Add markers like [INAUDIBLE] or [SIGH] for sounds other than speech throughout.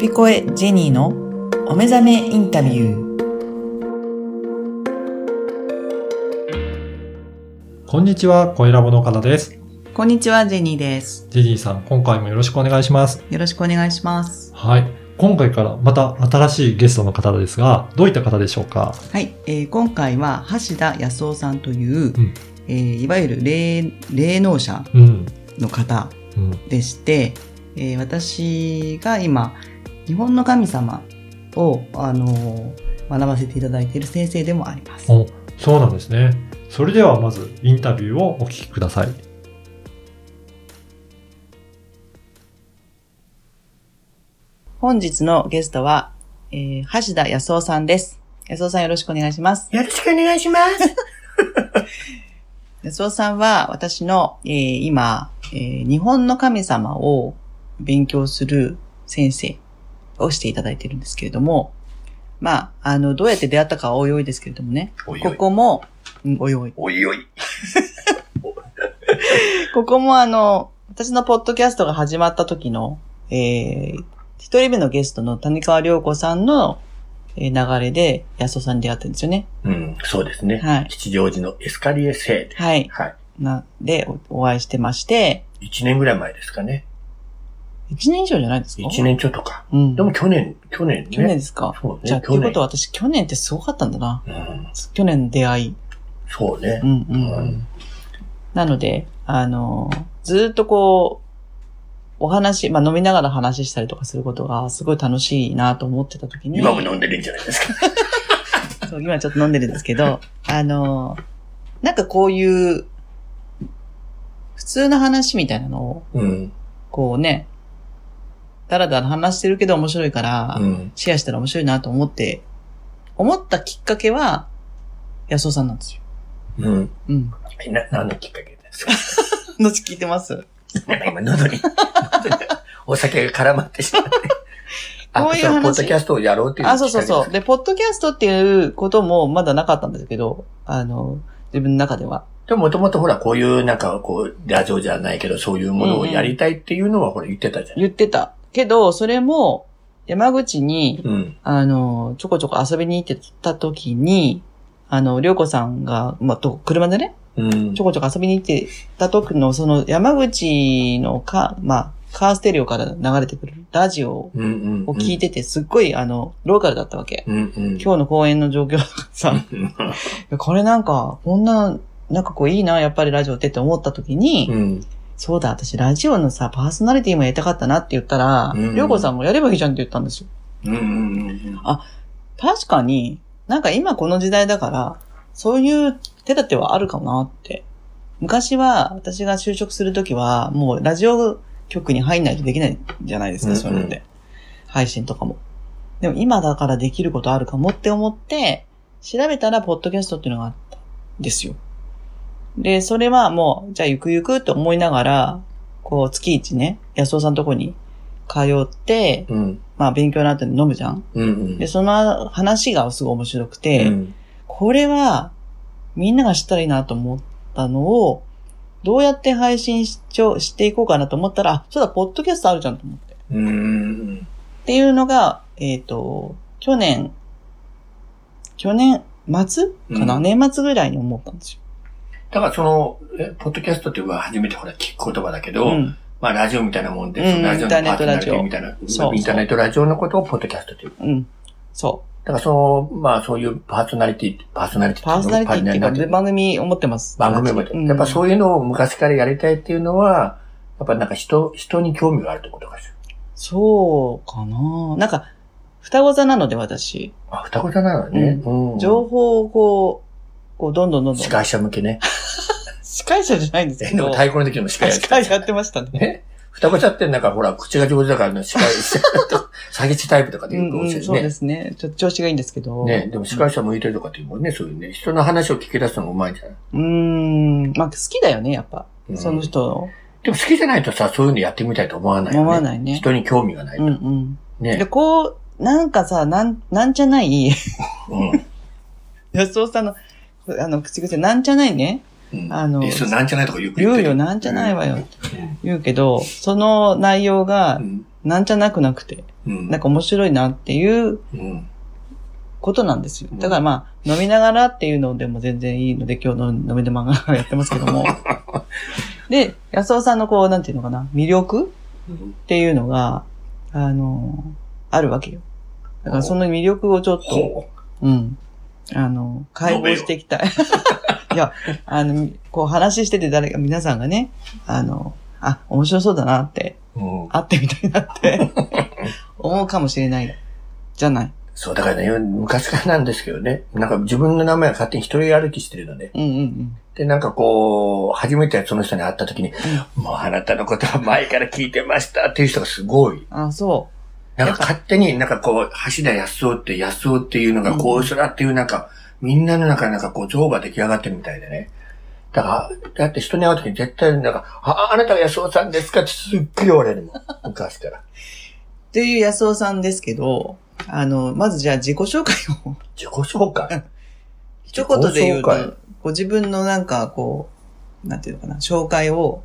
ピコエジェニーのお目覚めインタビュー。こんにちは、声ラボの岡田です。こんにちは、ジェニーです。ジェジーさん、今回もよろしくお願いします。よろしくお願いします。はい。今回からまた新しいゲストの方ですが、どういった方でしょうか？はい、えー今回は橋田康夫さんという、うんえーいわゆる霊霊能者うん。の方うん。でして、えー私が今、日本の神様を、あのー学ばせていただいている先生でもあります。お、そうなんですね。それではまず、インタビューをお聞きください。本日のゲストは、えー橋田康夫さんです。康夫さんよろしくお願いします。よろしくお願いします。安尾さんは私の、えー今、えー日本の神様を勉強する先生をしていただいているんですけれども、まあ、あの、どうやって出会ったかはおいおいですけれどもね、こおいおい。こも、うんおいおい。おいおい。[LAUGHS] ここもあの、私のポッドキャストが始まった時の、えー一人目のゲストの谷川良子さんの、えー流れで安尾さんに出会ったんですよね。うん、そうですね。はい吉祥寺のエスカリエ聖で。はい。はい。な、で、おお会いしてまして、一年ぐらい前ですかね。一年以上じゃないですか一年ちょっとか。うん。でも去年、去年ね。去年ですか？そうね。じゃあ、ということは私、去年ってすごかったんだな。うん。去年の出会い。そうねう。んうんううんん。なので、あの、ずーっとこう、お話、まあ飲みながら話したりとかすることがすごい楽しいなと思ってた時に。今も飲んでるんじゃないですか？[LAUGHS] そう今ちょっと飲んでるんですけど、あの、なんかこういう、普通の話みたいなのを、うん。こうね、だらだら話してるけど面白いから、うん。シェアしたら面白いなと思って、思ったきっかけは、安尾さんなんですよ。うん。うん。な、何のきっかけですか？[LAUGHS] 後聞いてます？なんか今喉に、喉 [LAUGHS] にお酒が絡まってしまって。[LAUGHS] あ、こういう話ポッドキャストをやろうっていうあ、そうそうそう。う。で、ポッドキャストっていうこともまだなかったんですけど、あの、自分の中では。でももともとほら、こういうなんかこう、ラジオじゃないけど、そういうものをやりたいっていうのはほら言ってたじゃん。言ってた。けど、それも、山口に、うん。あの、ちょこちょこ遊びに行ってた時に、あの、りょうこさんが、まあ、と車でね、うんちょ。こちょこ遊びに行ってた時の、その山口のか、まあ、カーステレオから流れてくるラジオ。を聞いてて、すっごい、あの、ローカルだったわけ。うんうん。今日の公演の状況さ、[LAUGHS] これなんか、こんな、なんかこういいな、やっぱりラジオってって思った時に、うん。そうだ、私ラジオのさ、パーソナリティもやりたかったなって言ったら、うんりょうこさんもやればいいじゃんって言ったんですよ。うんうんうん。確かに、なんか今この時代だから、そういう手立てはあるかもなって。昔は、私が就職するときは、もうラジオ局に入んないとできないじゃないですか、うんうんそういうのって。配信とかも。でも今だからできることあるかもって思って、調べたら、ポッドキャストっていうのがあったんですよ。で、それはもう、じゃあゆくゆくって思いながら、こう、月一ね、安尾さんのとこに通って、うん。まあ勉強の後に飲むじゃんうんうん。で、その話がすごい面白くて、うんこれはみんなが知ったらいいなと思ったのを、どうやって配信しちょしていこうかなと思ったら、あ、そうだ、ポッドキャストあるじゃんと思って。っていうのが、えっ、と、去年、去年末かな、うん年末ぐらいに思ったんですよ。だからその、えポッドキャストっていうのは初めてほら聞く言葉だけど、うん。まあラジオみたいなもんで、うんそのラジオのパーソナリティみたいな、そうインターネットラジオのことをポッドキャストっていう。うん。そだからその、まあそういうパーソナリティ、パーソナリテう。ィパーソナリティっていうか、番組思ってます。番組も、うんやっぱそういうのを昔からやりたいっていうのは、やっぱなんか人、人に興味があるってことかしら。そうかななんか、双子座なので私、あ、双子座なのね。うん情報をこう、こう、どんどんどんどん。司会者向けね。[LAUGHS] 司会者じゃないんですけど。でも太鼓の時の司会やってた司会やってましたね。ね。双子座ってなんかほら、口が上手だからね、司会者と、[LAUGHS] 下げ地タイプとかでうんうん、言うかもしれそうですね。ちょっと調子がいいんですけど。ね。ね、でも司会者向いてるとかっていうもんね、そういうね。人の話を聞き出すのがうまいんじゃない？うーん。まあ、好きだよね、やっぱ。うんその人の。でも好きじゃないとさ、そういうのやってみたいと思わないよね。思わないね。人に興味がないと。うんうん。で、ね。こう、なんかさ、なん、なんじゃない、うん。安尾さんの、あの、口癖、なんじゃないね。うんあのなんじゃないとかよく言うよ、なんじゃないわよ。うん言うけど、その内容がう、んなんじゃなくなくて、うん。なんか面白いなっていううん。ことなんですようん。だからまあ、飲みながらっていうのでも全然いいので、今日の飲みで漫画やってますけども。[LAUGHS] で、安尾さんのこう、なんていうのかな、魅力っていうのが、あの、あるわけよ。だからその魅力をちょっと、ほうん。あの、解放していきたい。いや、あの、こう話してて誰か、皆さんがね、あの、あ、面白そうだなって、う。うん。会ってみたいなって、[LAUGHS] 思うかもしれない。じゃない。そう、だからね、昔からなんですけどね、なんか自分の名前が勝手に一人歩きしてるので、うんうんうん。で、なんかこう、初めてその人に会った時に、もうあなたのことは前から聞いてましたっていう人がすごい。あ、そなんか勝手になんかこう、橋田康夫って康夫っていうのがこういう人だっていうなんか、みんなの中になんかこう像が出来上がってるみたいでね。だから、だって人に会う時に絶対なんか、あ、あなたが康夫さんですかってすっごい言われるもん。[LAUGHS] 昔から。う。っていう安尾さんですけど、あの、まずじゃあ自己紹介を、自己紹介？[LAUGHS] 一言で言うと、ご自分のなんかこう、なんていうのかな、紹介を、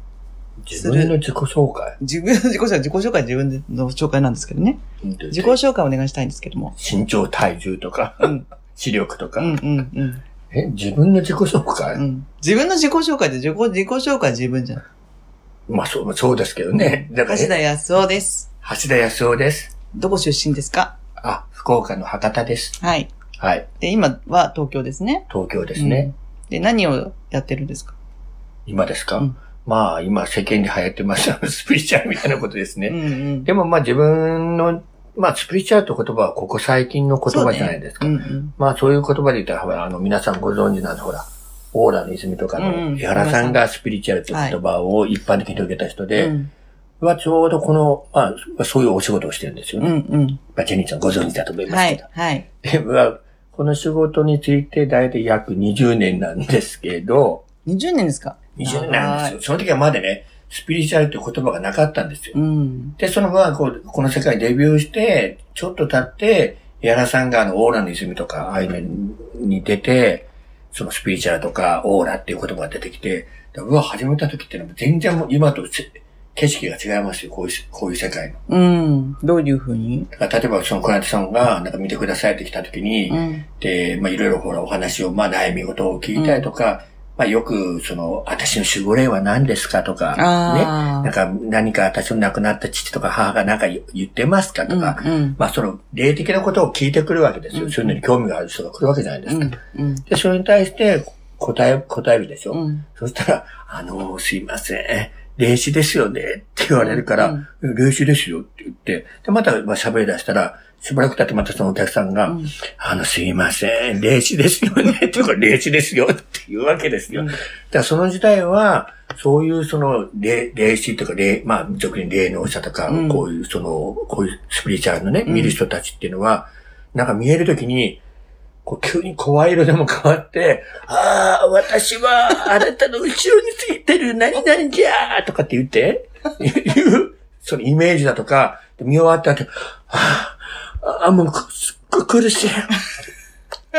自分の自己紹介自分の自己紹介、自己紹介は自分の紹介なんですけどね。自己紹介をお願いしたいんですけども。身長、体重とか、うん。視力とか。うんうんうん。え、自分の自己紹介、うん。自分の自己紹介って自己、自己紹介は自分じゃん。まあそう、そうですけどね。だから、橋田康夫です。橋田康夫です。どこ出身ですか？あ、福岡の博多です。はい。はい。で、今は東京ですね。東京ですね。で、何をやってるんですか？今ですか、うんまあ、今世間で流行ってます。[LAUGHS] スピリチュアルみたいなことですね。うんうん。でもまあ自分の、まあスピリチュアルという言葉はここ最近の言葉じゃないですか。うんうん。まあそういう言葉で言ったら、ほら、あの皆さんご存知なんです。ほら、オーラの泉とかの、江原さんがスピリチュアルという言葉を一般的に広げた人で、うんはちょうどこの、まあ、そういうお仕事をしてるんですようね。んうん。まあ、ジェニーさんご存知だと思いますはけど。い。はい。で、まあ、この仕事について大体約20年なんですけど、20年ですか？20年なんですよ。その時はまだね、スピリチュアルという言葉がなかったんですよ。うん。で、そのままこう、この世界にデビューして、ちょっと経って、矢原さんがあの、オーラの泉とか、ああいうのに出て、そのスピリチュアルとか、オーラっていう言葉が出てきて、でうわ、始めた時っていうのは全然もう今とせ景色が違いますよ、こういう、こういう世界の。うん。どういうふうに？だから例えばその小夏さんが、なんか見てくださいって来た時に、うん。で、まあいろいろほらお話を、まあ悩み事を聞いたりとか、まあよく、その、私の守護霊は何ですかとか、ね。なんか、何か私の亡くなった父とか母が何か言言ってますかとか、うんうん。まあその、霊的なことを聞いてくるわけですよ。うんそういうのに興味がある人が来るわけじゃないですか。うん。うん。で、それに対して答え、答えるでしょ。うん。そしたら、あのすいません。霊視ですよね？って言われるから、うん霊視ですよって言って、で、またまあ喋り出したら、しばらく経ってまたそのお客さんが、うん。あの、すいません、霊視ですよね？[LAUGHS] って、これ霊視ですよって言うわけですよ。うん。だからその時代は、そういうその霊、霊視とか霊、まあ、俗に霊能者とか、うん。こういうその、こういうスピリチュアルのね、うん。見る人たちっていうのは、なんか見えるときに、こう急に声色でも変わって、ああ、私はあなたの後ろについてる何々じゃーとかって言って、いう、そのイメージだとか、見終わった後、ああ、あもうくすっごい苦しい。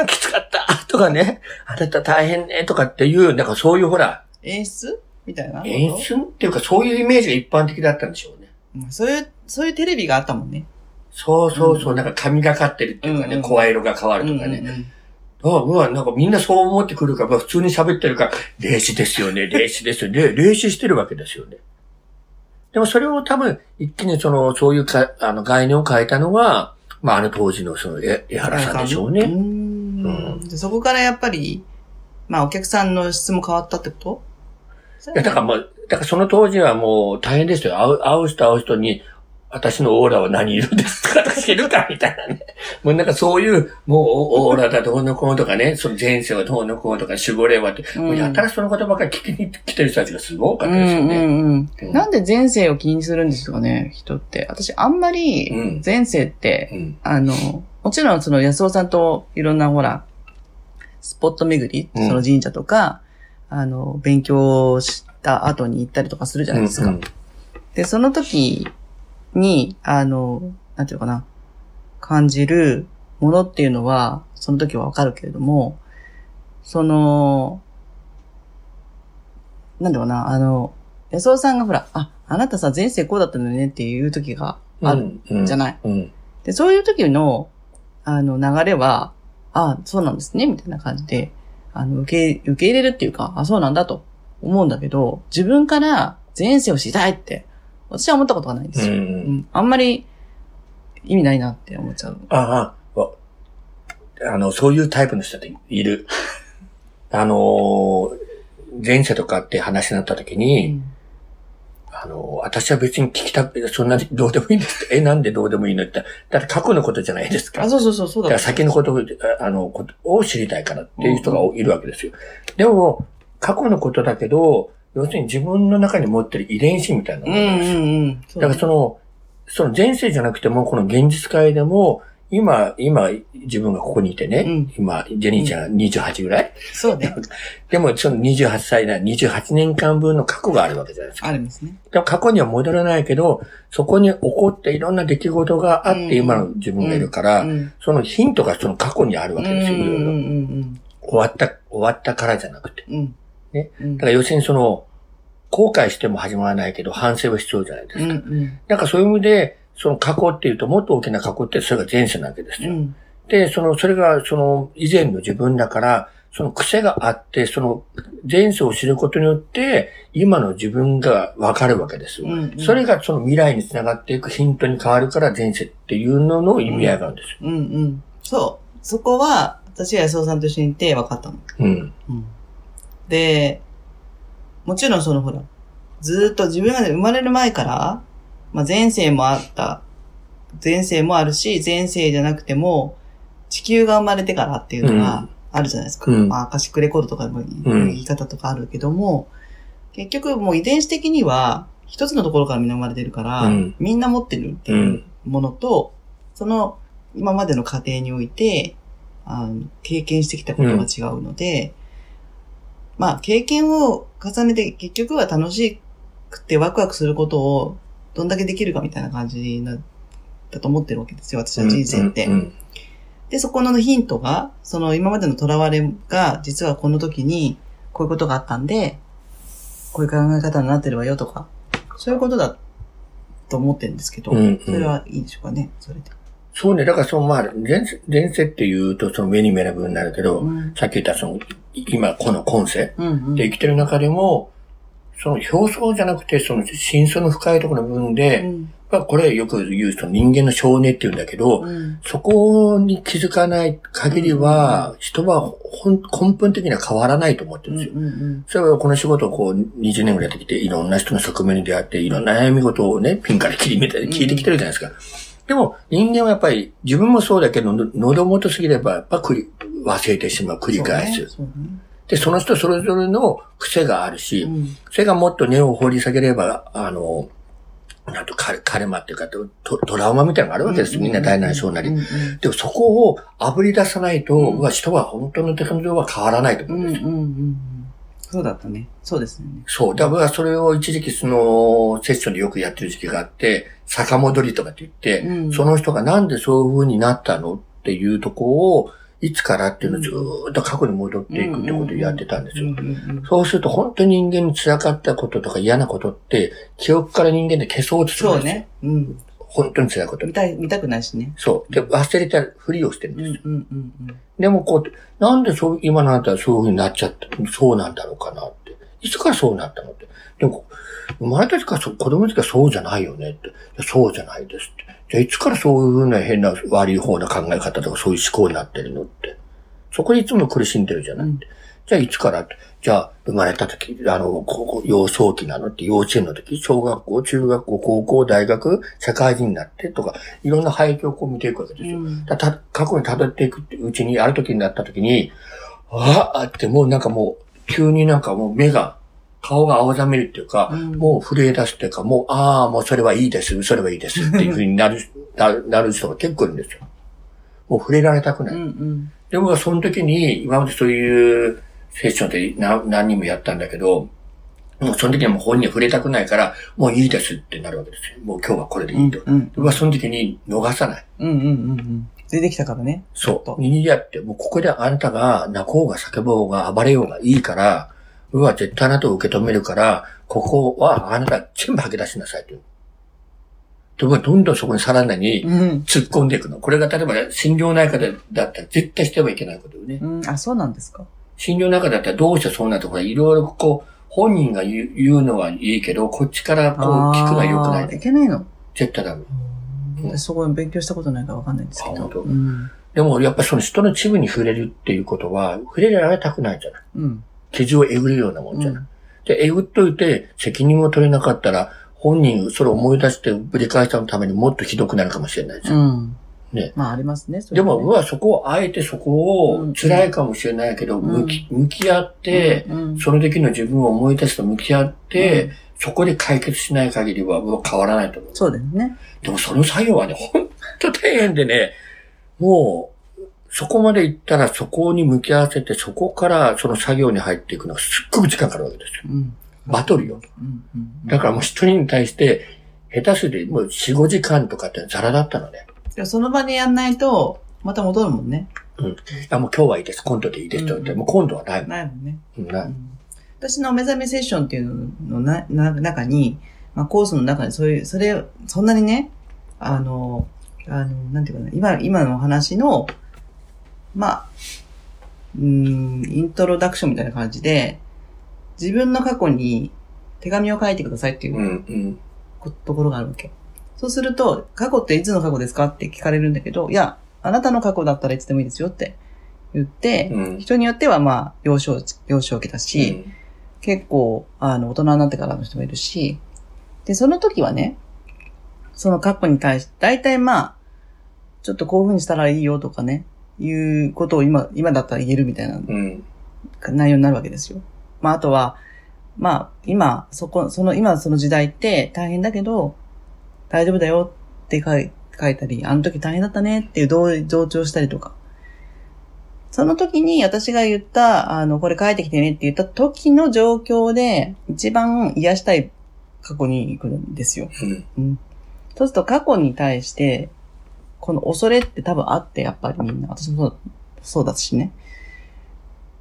きつかったとかね、あなた大変ねとかっていう、なんかそういうほら、演出みたいな。演出っていうかそういうイメージが一般的だったんでしょうね。うんそういう、そういうテレビがあったもんね。そうそうそう、なんか髪がかってるっていうかね、うんうん。声色が変わるとかね。うんうんうん。あうわ、なんかみんなそう思ってくるから、まあ普通に喋ってるから、霊視ですよね、[LAUGHS] 霊視ですよね、霊視してるわけですよね。でもそれを多分、一気にその、そういうか、あの、概念を変えたのは、まああの当時のその、え、江原さんでしょううーね。ん。でそこからやっぱり、まあお客さんの質も変わったってこと？いや、だからもう、だからその当時はもう大変ですよ。会う、会う人会う人に、私のオーラは何色ですか？とか知るかみたいなね。もうなんかそういう、もうオーラだどうのこうのとかね、その前世はどうのこうとか守護霊はって、もうやたらその言葉ばっかり聞きに来てる人たちがすごかったですよね。うんうんうんうん。なんで前世を気にするんですかね、人って。私、あんまりうん、前世って、うん。あの、もちろんその安尾さんといろんなほら、スポット巡り、うん。その神社とか、あの、勉強した後に行ったりとかするじゃないですか。うん。で、その時に、あの、なんていうのかな、感じるものっていうのは、その時はわかるけれども、その、なんだろうな、あの、安尾さんがほら、あ、あなたさ、前世こうだったのよねっていう時があるるじゃない？うん。で、そういう時の、あの、流れは、あそうなんですね、みたいな感じで、あの、受け、受け入れるっていうか、あ、そうなんだと思うんだけど、自分から前世を知りたいって、私は思ったことがないんですよ。ううんん。あんまり意味ないなって思っちゃう。ああ、わあの、そういうタイプの人っている。[LAUGHS] あのー、前世とかって話になった時うに、ん。あの、私は別に聞きたく、そんなにどうでもいいんですって。え、なんでどうでもいいのって。だって過去のことじゃないですか。あ、そうそうそう、そうだだから先のことを、あの、ことを知りたいからっていう人がいるわけですよ。でも、過去のことだけど、要するに自分の中に持ってる遺伝子みたいなうんものなんですよ。うんうん。そうだからその、その前世じゃなくても、この現実界でも、今、今、自分がここにいてね、うん今、ジェニーちゃんが28ぐらい、そうね。[LAUGHS] でもその28歳だ、28年間分の過去があるわけじゃないですか。あるんですね。でも過去には戻らないけど、そこに起こっていろんな出来事があって、うん今の自分がいるから、うん。そのヒントがその過去にあるうんわけですよ、終わった、終わったからじゃなくて。うん。うん。ねうんだから要するにその、後悔しても始まらないけど、反省は必要じゃないですうんか。うん。なんかそういう意味で、その過去っていうと、もっと大きな過去って、それが前世なわけですよ。うん。で、その、それが、その、以前の自分だから、その癖があって、その、前世を知ることによって、今の自分がわかるわけですよ。うんうんそれがその未来につながっていくヒントに変わるから、前世っていうのの意味合いがあるんですよ。うんうん。そう。そこは、私が安尾さんと一緒にいて分かったの。うん。うん。で、もちろんそのほら、ずーっと自分が生まれる前から、まあ前世もあった、前世もあるし、前世じゃなくても、地球が生まれてからっていうのうがあるじゃないですか。うん。まあ、アカシックレコードとかもん。言い方とかあるけども、結局もう遺伝子的には、一つのところからみんな生まれてるから、うん。みんな持ってるっていうものと、その今までの過程において、あの経験してきたことが違うので、まあ経験を重ねて結局は楽しくてワクワクすることをどんだけできるかみたいな感じなだと思ってるわけですよ、私は人生って。うんで、そこのヒントが、その今までの囚われが、実はこの時にこういうことがあったんで、こういう考え方になってるわよとか、そういうことだと思ってるんですけど、うんうんそれはいいでしょうかね、それで。そうね。だからその、まあ、前世、前世っていうと、その目に見えない部分になるけど、うんさっき言ったその、今、この今世うんうん。で生きてる中でも、その表層じゃなくて、その真相の深いところの部分で、うんまあ、これよく言うその人間の性根って言うんだけど、うんそこに気づかない限りは、人は根本的には変わらないと思ってうんるんですよ。うんそれはこの仕事をこう20年ぐらいやってきて、いろんな人の側面に出会って、いろんな悩み事をね、ピンから切り見て聞いてきてるじゃないですか。でも人間はやっぱり自分もそうだけど、の喉元すぎればやっぱ繰り忘れてしまう、繰り返す。そうねで、その人それぞれの癖があるし、そうんそれがもっと根を掘り下げれば、あの、なんとカレ、カレマっていうかト、トトラウマみたいなのがあるわけですよ。みんな大なりう。んうんでもそこを炙り出さないと、うん人は本当の手感情は変わらないと思うんです。そうだったね。そうですよね。そう。だからそれを一時期その、セッションでよくやってる時期があって、逆戻りとかって言って、うんその人がなんでそういう風になったのっていうとこを、いつからっていうのをずーっと過去に戻っていくってことをやってたんですよ。そうすると本当に人間に辛かったこととか嫌なことって、記憶から人間で消そうとするんですよ。そうね。うん。本当に辛いこと見。たい、見たくないしね。そう。で、忘れたふりをしてるんうんですよ。うんうんうん。でもこう、なんでそう、今のあなたはそういう風になっちゃった、そうなんだろうかなって。いつからそうなったのって。でも、生まれた時から子供の時からそうじゃないよねって。そうじゃないですって。じゃあいつからそういう風な変な悪い方な考え方とかそういう思考になってるのって。そこにいつも苦しんでるじゃないって。じゃあいつからって。じゃあ生まれた時、あの、幼少期なのって幼稚園の時、小学校、中学校、高校、大学、社会人になってとか、いろんな背景をこう見ていくわけですよ。うんだた過去に辿っていくうちに、ある時になった時に、ああってもうなんかもう、急になんかもう目が、顔が青ざめるっていうか、うんもう震え出すっていうか、もう、ああ、もうそれはいいです、それはいいですっていうふうになる、[LAUGHS] なるなる人が結構いるんですよ。もう触れられたくない。うんうん。でもその時に、今までそういうセッションで何何人もやったんだけど、もうその時にはもう本人は触れたくないから、もういいですってなるわけですよ。もう今日はこれでいいと。うん僕はその時に逃さない。うんうんうんうん。出てきたからね。そう。いいやって、もうここであなたが泣こうが叫ぼうが暴れようがいいから、うわ、絶対あなたを受け止めるから、ここはあなた全部吐き出しなさいという。ところがどんどんそこにさらにうん。突っ込んでいくの。これが例えば心療内科でだったら絶対してはいけないことよね。うん。あ、そうなんですか。心療内科だったらどうしてそんなところいろいろこう、本人が言う言うのはいいけど、こっちからこう聞くのは良くないいね。けないの？絶対ダメ。私そこ勉強したことないからわかんないんですけど。うん。でもやっぱりその人のチブに触れるっていうことは、触れられたくないじゃない。うん。傷をえぐるようなもんじゃない。うんで、えぐっといて責任も取れなかったら、本人それを思い出してぶり返したのためにもっとひどくなるかもしれないじゃん。うん。ねまあありますね。でも、うわ、そこを、あえてそこを、辛いかもしれないけど、ん向き、向き合って、その時の自分を思い出すと向き合って、そこで解決しない限りは、うわ変わらないと思う。そうですね。でもその作業はね、ほんと大変でね、もう、そこまで行ったらそこに向き合わせて、そこからその作業に入っていくのがすっごく時間かかるわけですよ。うん。バトルよ。うんだからもう一人に対して、下手するともう4、5時間とかってザラだったのね。いやその場でやんないと、また戻るもんね。あ、もう今日はいいです。今度でいいですと言って、うんもう今度はないもん。ないもんね。うんないうん私の目覚めセッションっていうののな、な、中に、まあ、コースの中にそういう、それ、そんなにね、あの、あの、なんていうかな、今、今のお話の、まあ、うーん、イントロダクションみたいな感じで、自分の過去に手紙を書いてくださいっていううん、うん。こところがあるわけ。そうすると、過去っていつの過去ですかって聞かれるんだけど、いや、あなたの過去だったらいつでもいいですよって言って、うん。人によってはまあ、幼少、幼少期だし、結構、あの、大人になってからの人もいるし、で、その時はね、その過去に対して、大体まあ、ちょっとこういう風にしたらいいよとかね、いうことを今、今だったら言えるみたいなうん。内容になるわけですよ。まあ、あとは、まあ、今、そこ、その、今その時代って大変だけど、大丈夫だよって書い書いたり、あの時大変だったねっていう同同調したりとか。その時に私が言った、あの、これ書いてきてねって言った時の状況で、一番癒したい過去に行くんですよ。うん。うん。そうすると過去に対して、この恐れって多分あって、やっぱりみんな。私もそうそうだしね。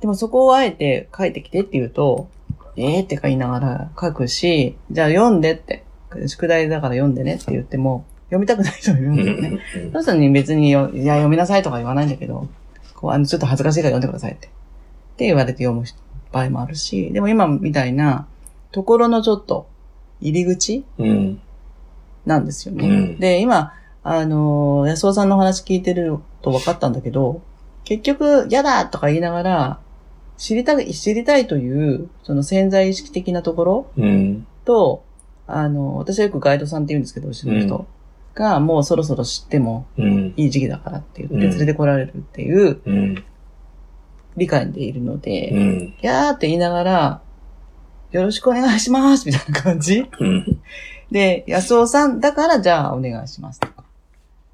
でもそこをあえて書いてきてって言うと、えーって言いながら書くし、じゃあ読んでって、宿題だから読んでねって言っても、読みたくない人もいるんだよね。そうするに別によ、いや、読みなさいとか言わないんだけど、こう、あの、ちょっと恥ずかしいから読んでくださいって。って言われて読む場合もあるし、でも今みたいな、ところのちょっと、入り口うん。なんですよね。うんで、今、あのー安尾さんのお話聞いてると分かったんだけど、結局、嫌だとか言いながら、知りたい、知りたいという、その潜在意識的なところうん。と、あの、私はよくガイドさんって言うんですけど、後ろの人が、もうそろそろ知ってもうん。いい時期だからって言ってうん連れてこられるっていううん。理解でいるので、うん。ギャーって言いながら、よろしくお願いしますみたいな感じうん。で、安尾さんだからじゃあお願いしますとか。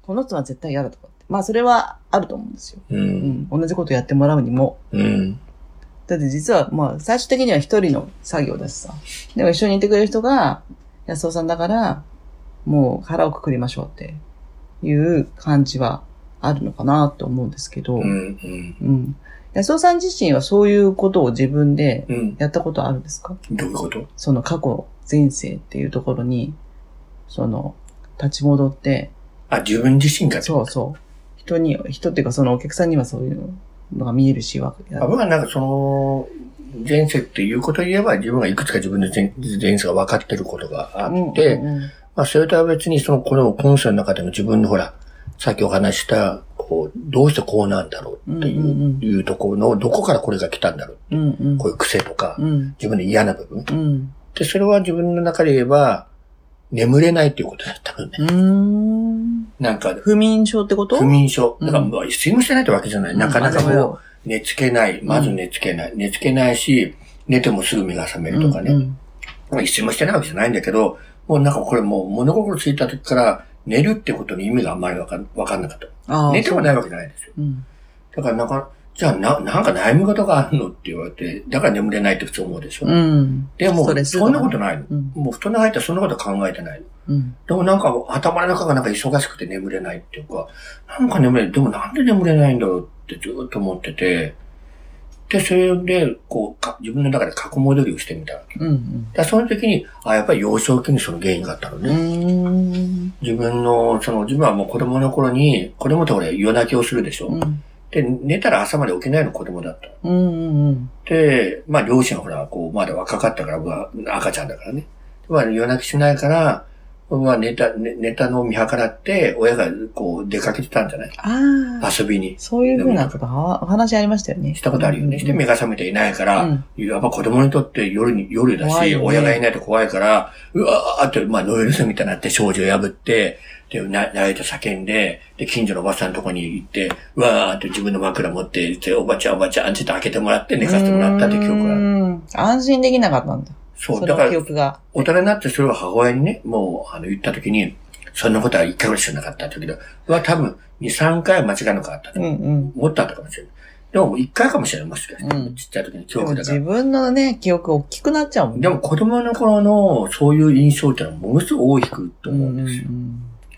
この人は絶対嫌だとかって。まあそれはあると思うんですよ。う。うんん。同じことやってもらうにも。うん。だって実はまあ最終的には一人の作業だしさ。でも一緒にいてくれる人が安尾さんだから、もう腹をくくりましょうっていう感じはあるのかなと思うんですけど。うん。うん。安尾さん自身はそういうことを自分でうん。やったことあるんですか？どういうこと？その過去、前世っていうところに、その、立ち戻って、あ、自分自身が。そうそう。人に、人っていうかそのお客さんにはそういうのが見えるし、わ僕はなんかその、前世っていうことを言えば、自分がいくつか自分の前前世が分かってることがあって、うんうんまあそれとは別にその、この今世の中での自分のほら、さっきお話した、こう、どうしてこうなんだろうっていう,、うんうんうんいうところの、どこからこれが来たんだろう。うんうんこういう癖とか、うん自分の嫌な部分。うんで、それは自分の中で言えば、眠れないっていうことだったのね。うーんなんか、不眠症ってこと？不眠症。うんだから、まあ睡眠してないってわけじゃない。なかなかももう、寝つけない。まず寝つけない。寝つけないし、寝てもすぐ目が覚めるとかね。うんまあ一睡もしてないわけじゃないんだけど、もうなんかこれもう物心ついた時から寝るってことに意味があんまりわかんわかんなかった。ああ寝てもないわけじゃないですよ。うんだからなんか、じゃあな、なんか悩み事があるのって言われて、だから眠れないって普通思うでしょ。うん。でもそんなことないの。うん。もう布団に入ったらそんなこと考えてないの。うん。でもなんか頭の中がなんか忙しくて眠れないっていうか、なんか眠れない。でもなんで眠れないんだろうってずっと思ってて、で、それで、こう、か自分の中で過去戻りをしてみたわけ。うんうん。でその時に、あ、やっぱり幼少期にその原因があったのうね。自分の、その、自分はもう子供の頃に、子供って俺夜泣きをするでしょ。うんで、寝たら朝まで起きないの子供だった。うんうんで、まあ両親はほら、こう、まだ若かったから、僕は赤ちゃんだからね。まあ夜泣きしないから、まあ寝た、寝寝たのを見計らって、親がこう出かけてたんじゃない？ああ、遊びに。そういうふうなことは、お話ありましたよね。したことあるよね。して目が覚めていないから、うんやっぱ子供にとって夜に、夜だし、ね親がいないと怖いから、うわーって、まあノイルスみたいになって障子を破って、で、な泣いて叫んで、で、近所のおばさんのとこに行って、うわーって自分の枕持って、で、おばちゃんおばちゃんって言って開けてもらって寝かせてもらったって記憶がある。うん安心できなかったんだ。そう、だから、憶が。大人になってそれを母親にね、もう、あの、言った時に、そんなことは一回ぐらいしかなかったって言うけど、は多分、2、3回は間違いなかったとうんうん。思ったのかもしれない。でも、1回かもしれない、もしかして。うんちっちゃい時に記憶だから自。分のね、記憶大きくなっちゃうもんね。でも子供の頃のそういう印象ってのはものすごい大きくとうんうん思うんですよ。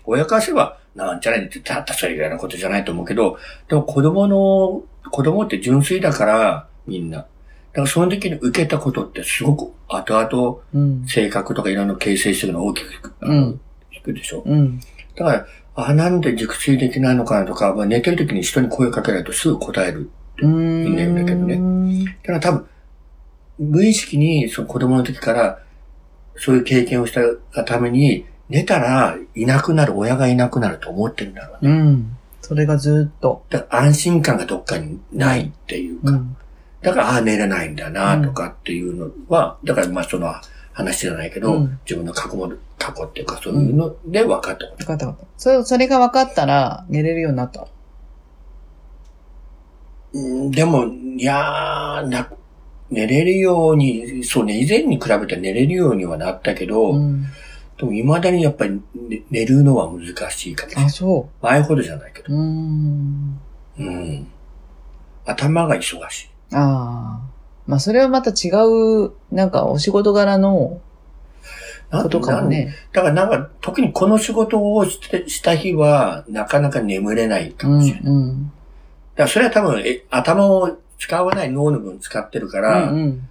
親からすれば、なんちゃらにってたったそれぐらいのことじゃないと思うけど、でも子供の、子供って純粋だから、みんな。だからその時に受けたことってすごく後々。性格とかいろんな形成していくの大きく、うん引くでしょ？うん。だから、あ、なんで熟睡できないのかなとか、まあ、寝てる時に人に声かけないとすぐ答える。うーん。いいんだけどねだから多分、無意識にその子供の時から、そういう経験をしたがために、寝たらいなくなる、親がいなくなると思ってるんだろうね。うん。それがずっと。だから安心感がどっかにないっていうか。うん。だから、ああ、寝れないんだな、とかっていうのは、だからまあその話じゃないけど、うん自分の過去も、過去っていうかそういうので分かったこと。分かった分かった。それ、それが分かったら、寝れるようになった？うんでも、いやー、な、寝れるように、そうね、以前に比べて寝れるようにはなったけど、うん。でも未だにやっぱり寝寝るのは難しいかもしれなあ、い。そ前ほどじゃないけど。う。ん。うん。頭が忙しい。ああ。まあ、それはまた違う、なんか、お仕事柄のなことかもね。だからなんか、特にこの仕事をしてした日は、なかなか眠れないかうん、もしれない。うん。だからそれは多分、え頭を使わない脳の分使ってるかうら、ん、うん。う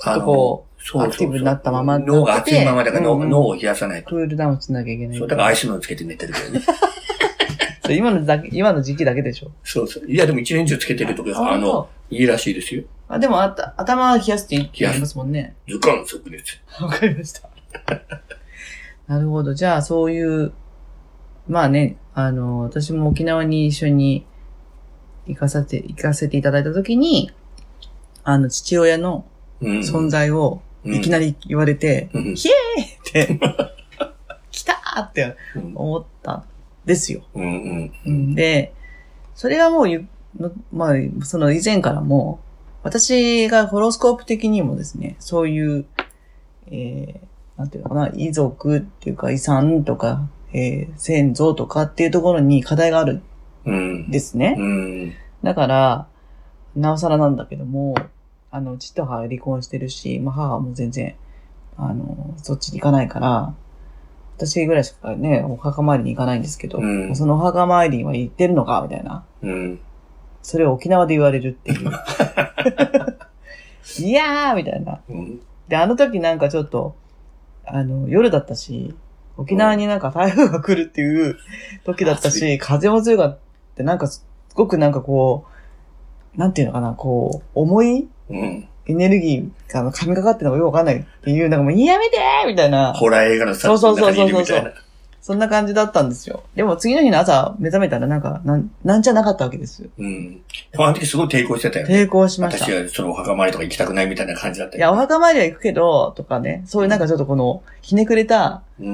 そうそうアクティブになったまま脳が熱いままだから脳,、脳を冷やさないと。クールダウンしなきゃいけない。そう、だからアイスのつけて寝てるけどね。[LAUGHS] それ今のだけ、今の時期だけでしょ。そうそう。いや、でも一年中つけてるとか、あの、いいらしいですよ。あ、でもあた、頭冷やすって言ってますもんね。図鑑即熱。[LAUGHS] わかりました。[LAUGHS] なるほど。じゃあ、そういう、まあね、あの、私も沖縄に一緒に行かせて、行かせていただいたときに、あの、父親のうん。存在をいきなり。り言われて、うんひえーって、[LAUGHS] 来たーってうん思ったんですよ。うんうん。うんで、それはもうまあ、その以前からも、私がホロスコープ的にもですね、そういう、えー、なんていうのかな、遺族っていうか遺産とか、えー、先祖とかっていうところに課題があるうんん。ですね。うん。だから、なおさらなんだけども、あの、父と母は離婚してるし、まあ母も全然、あの、そっちに行かないから、私ぐらいしかね、お墓参りに行かないんですけど、うんそのお墓参りは行ってるのかみたいな。うん。それを沖縄で言われるっていう。[LAUGHS] いやーみたいな。うん。で、あの時なんかちょっと、あの、夜だったし、沖縄になんか台風が来るっていう時だった暑し、風も強かって、なんかすごくなんかこう、なんていうのかな、こう、重いうん。エネルギーが神がかってるのがよくわかんないっていう、なんかもうやめてーみたいな、ホラー映画のさ、そうそうそうそう中にいるみたいなそんな感じだったんですよ。でも次の日の朝目覚めたらなんか、なん、なんじゃなかったわけですよ。うん。あの時すごい抵抗してたよね。抵抗しました。私はそのお墓参りとか行きたくないみたいな感じだったいや、よ。お墓参りは行くけど、とかね、そういうなんかちょっとこの、ひねくれた、うんう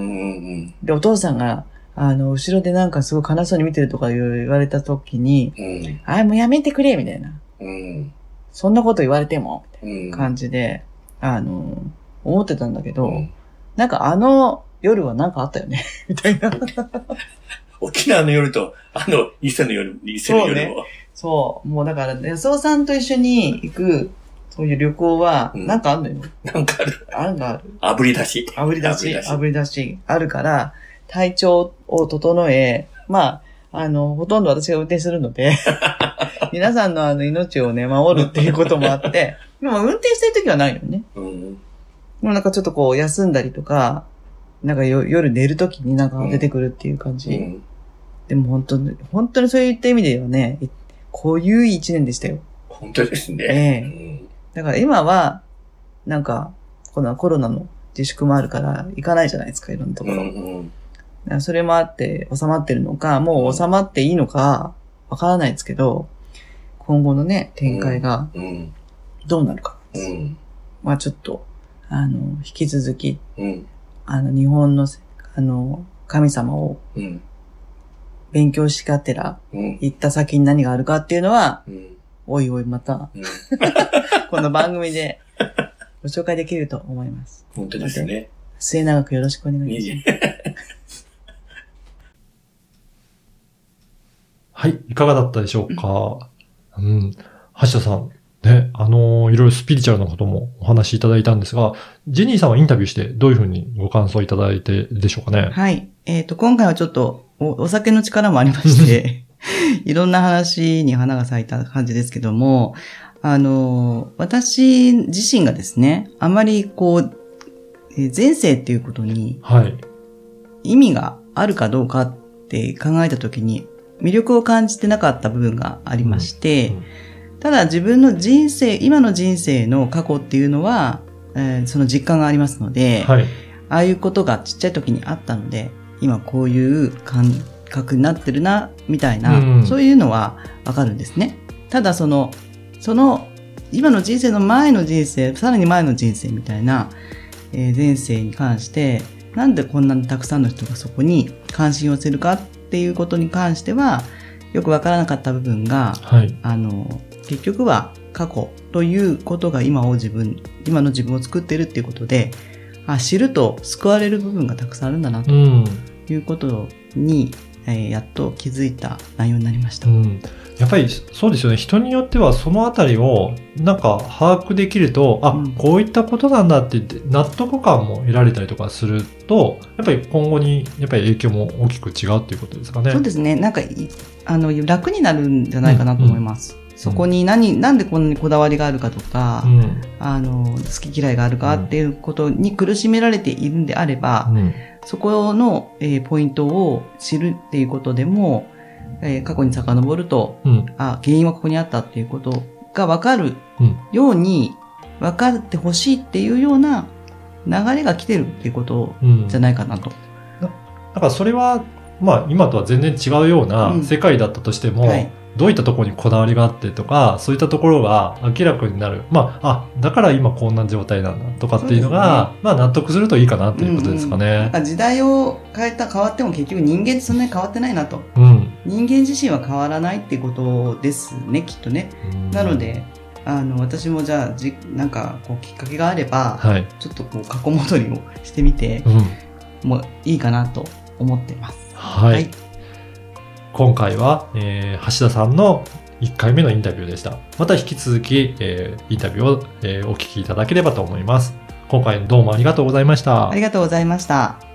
んで、お父さんが、あの、後ろでなんかすごい悲しそうに見てるとか言われた時に、うん。あ、もうやめてくれ、みたいな。うん。そんなこと言われても、みたうん。いな感じで、あの、思ってたんだけど、うんなんかあの夜はなんかあったよね、[LAUGHS] みたいな。沖縄の夜と、あの、伊勢の夜、伊勢の夜も。そう、もうだから、安尾さんと一緒に行く、そういう旅行は、うんなんかあんのよ。なんかある。あんがある。炙り出し。炙り出し、炙り出し炙り出しあるから、体調を整え、まあ、あの、ほとんど私が運転するので、[LAUGHS] 皆さんのあの命をね、守るっていうこともあって、[LAUGHS] でも運転してる時はないのよね。うん。でもなんかちょっとこう休んだりとか、なんかよ夜寝る時になんか出てくるっていう感じ。うん。でも本当に、本当にそういった意味ではね、いこういう一年でしたよ。本当ですね。ええうんだから今は、なんか、このコロナの自粛もあるから行かないじゃないですか、いろんなところ。うんうん。それもあって収まってるのか、もう収まっていいのか、わからないですけど、今後のね、展開がうん。どうなるか。うん。まあちょっと、あの、引き続き、うん。あの、日本の、あの、神様をうん。勉強しがてら、うん。行った先に何があるかっていうのは、うん。おいおいまた、うん。[LAUGHS] この番組でご紹介できると思います。本当ですね。末永くよろしくお願いします。はい、いかがだったでしょうか？うん。橋田さん、ね、あのーいろいろスピリチュアルなこともお話しいただいたんですが、ジェニーさんはインタビューしてどういうふうにご感想いただいてでしょうかね？はい。えっ、と、今回はちょっとお、お酒の力もありまして、[LAUGHS] いろんな話に花が咲いた感じですけども、あの、私自身がですね、あまりこう、えー前世っていうことにはい。意味があるかどうかって考えたときに、魅力を感じてなかった部分がありまして、ただ自分の人生、今の人生の過去っていうのは、えーその実感がありますので、はい。ああいうことがちっちゃい時にあったので、今こういう感覚になってるな、みたいな、うんそういうのはわかるんですね。ただその、その、今の人生の前の人生、さらに前の人生みたいな、えー前世に関して、なんでこんなにたくさんの人がそこに関心を寄せるかっていうことに関しては、よくわからなかった部分が、はい。あの、結局は過去ということが今を自分、今の自分を作っているっていうことで、あ、知ると救われる部分がたくさんあるんだなとうん。いうことに、えーやっと気づいた内容になりました。うん。やっぱりそうですよね。人によってはそのあたりをなんか把握できると、あ、うんこういったことなんだって納得感も得られたりとかすると、やっぱり今後にやっぱり影響も大きく違うっていうことですかね。そうですね。なんかい、あの、楽になるんじゃないかなと思います。そこに何、なんでこんなにこだわりがあるかとか、うん。あの、好き嫌いがあるかっていうことに苦しめられているんであれば、うん。そこの、えーポイントを知るっていうことでも、えー過去に遡ると、うん。あ、原因はここにあったっていうことが分かるうんように、分かってほしいっていうような流れが来てるっていうことうん。じゃないかなと。だからそれは、まあ今とは全然違うよううなん世界だったとしても、はい。どういったところにこだわりがあってとか、そういったところが明らかになる。まあ、あ、だから今こんな状態なんだとかっていうのが、まあ納得するといいかなっていうことですかなんね。か時代を変えた、変わっても結局人間ってそんなに変わってないなと。うん。人間自身は変わらないっていうことですね、きっとね。なので、あの、私もじゃあ、じ、なんか、こう、きっかけがあれば、はい。ちょっとこう、過去戻りをしてみてうん。もいいかなと思ってます。はい。はい今回は、えー橋田さんの1回目のインタビューでした。また引き続き、えーインタビューを、えーお聞きいただければと思います。今回どうもありがとうございましたあ。りがとうございました。